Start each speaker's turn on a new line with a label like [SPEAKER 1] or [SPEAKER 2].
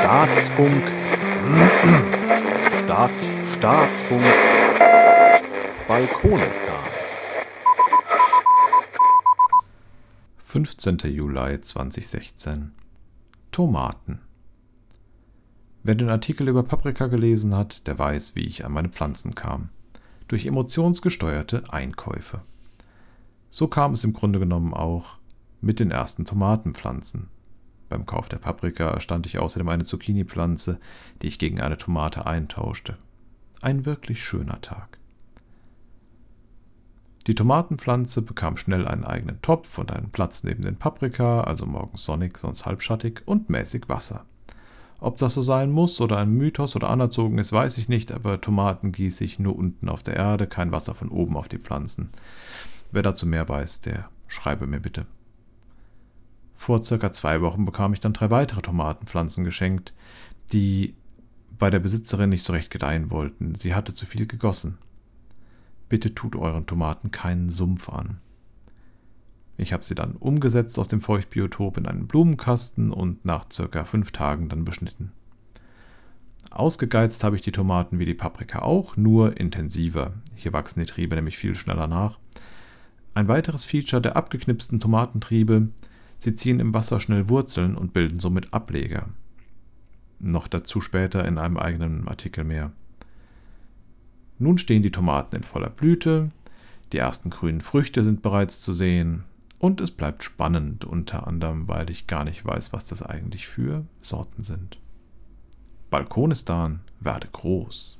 [SPEAKER 1] Staatsfunk. Staats, Staatsfunk. Balkonistan. 15. Juli 2016. Tomaten. Wer den Artikel über Paprika gelesen hat, der weiß, wie ich an meine Pflanzen kam. Durch emotionsgesteuerte Einkäufe. So kam es im Grunde genommen auch mit den ersten Tomatenpflanzen. Beim Kauf der Paprika erstand ich außerdem eine Zucchini-Pflanze, die ich gegen eine Tomate eintauschte. Ein wirklich schöner Tag. Die Tomatenpflanze bekam schnell einen eigenen Topf und einen Platz neben den Paprika, also morgens sonnig, sonst halbschattig und mäßig Wasser. Ob das so sein muss oder ein Mythos oder anerzogen ist, weiß ich nicht, aber Tomaten gieße ich nur unten auf der Erde, kein Wasser von oben auf die Pflanzen. Wer dazu mehr weiß, der schreibe mir bitte. Vor circa zwei Wochen bekam ich dann drei weitere Tomatenpflanzen geschenkt, die bei der Besitzerin nicht so recht gedeihen wollten. Sie hatte zu viel gegossen. Bitte tut euren Tomaten keinen Sumpf an. Ich habe sie dann umgesetzt aus dem Feuchtbiotop in einen Blumenkasten und nach circa fünf Tagen dann beschnitten. Ausgegeizt habe ich die Tomaten wie die Paprika auch, nur intensiver. Hier wachsen die Triebe nämlich viel schneller nach. Ein weiteres Feature der abgeknipsten Tomatentriebe Sie ziehen im Wasser schnell Wurzeln und bilden somit Ableger. Noch dazu später in einem eigenen Artikel mehr. Nun stehen die Tomaten in voller Blüte, die ersten grünen Früchte sind bereits zu sehen und es bleibt spannend, unter anderem, weil ich gar nicht weiß, was das eigentlich für Sorten sind. Balkonistan werde groß.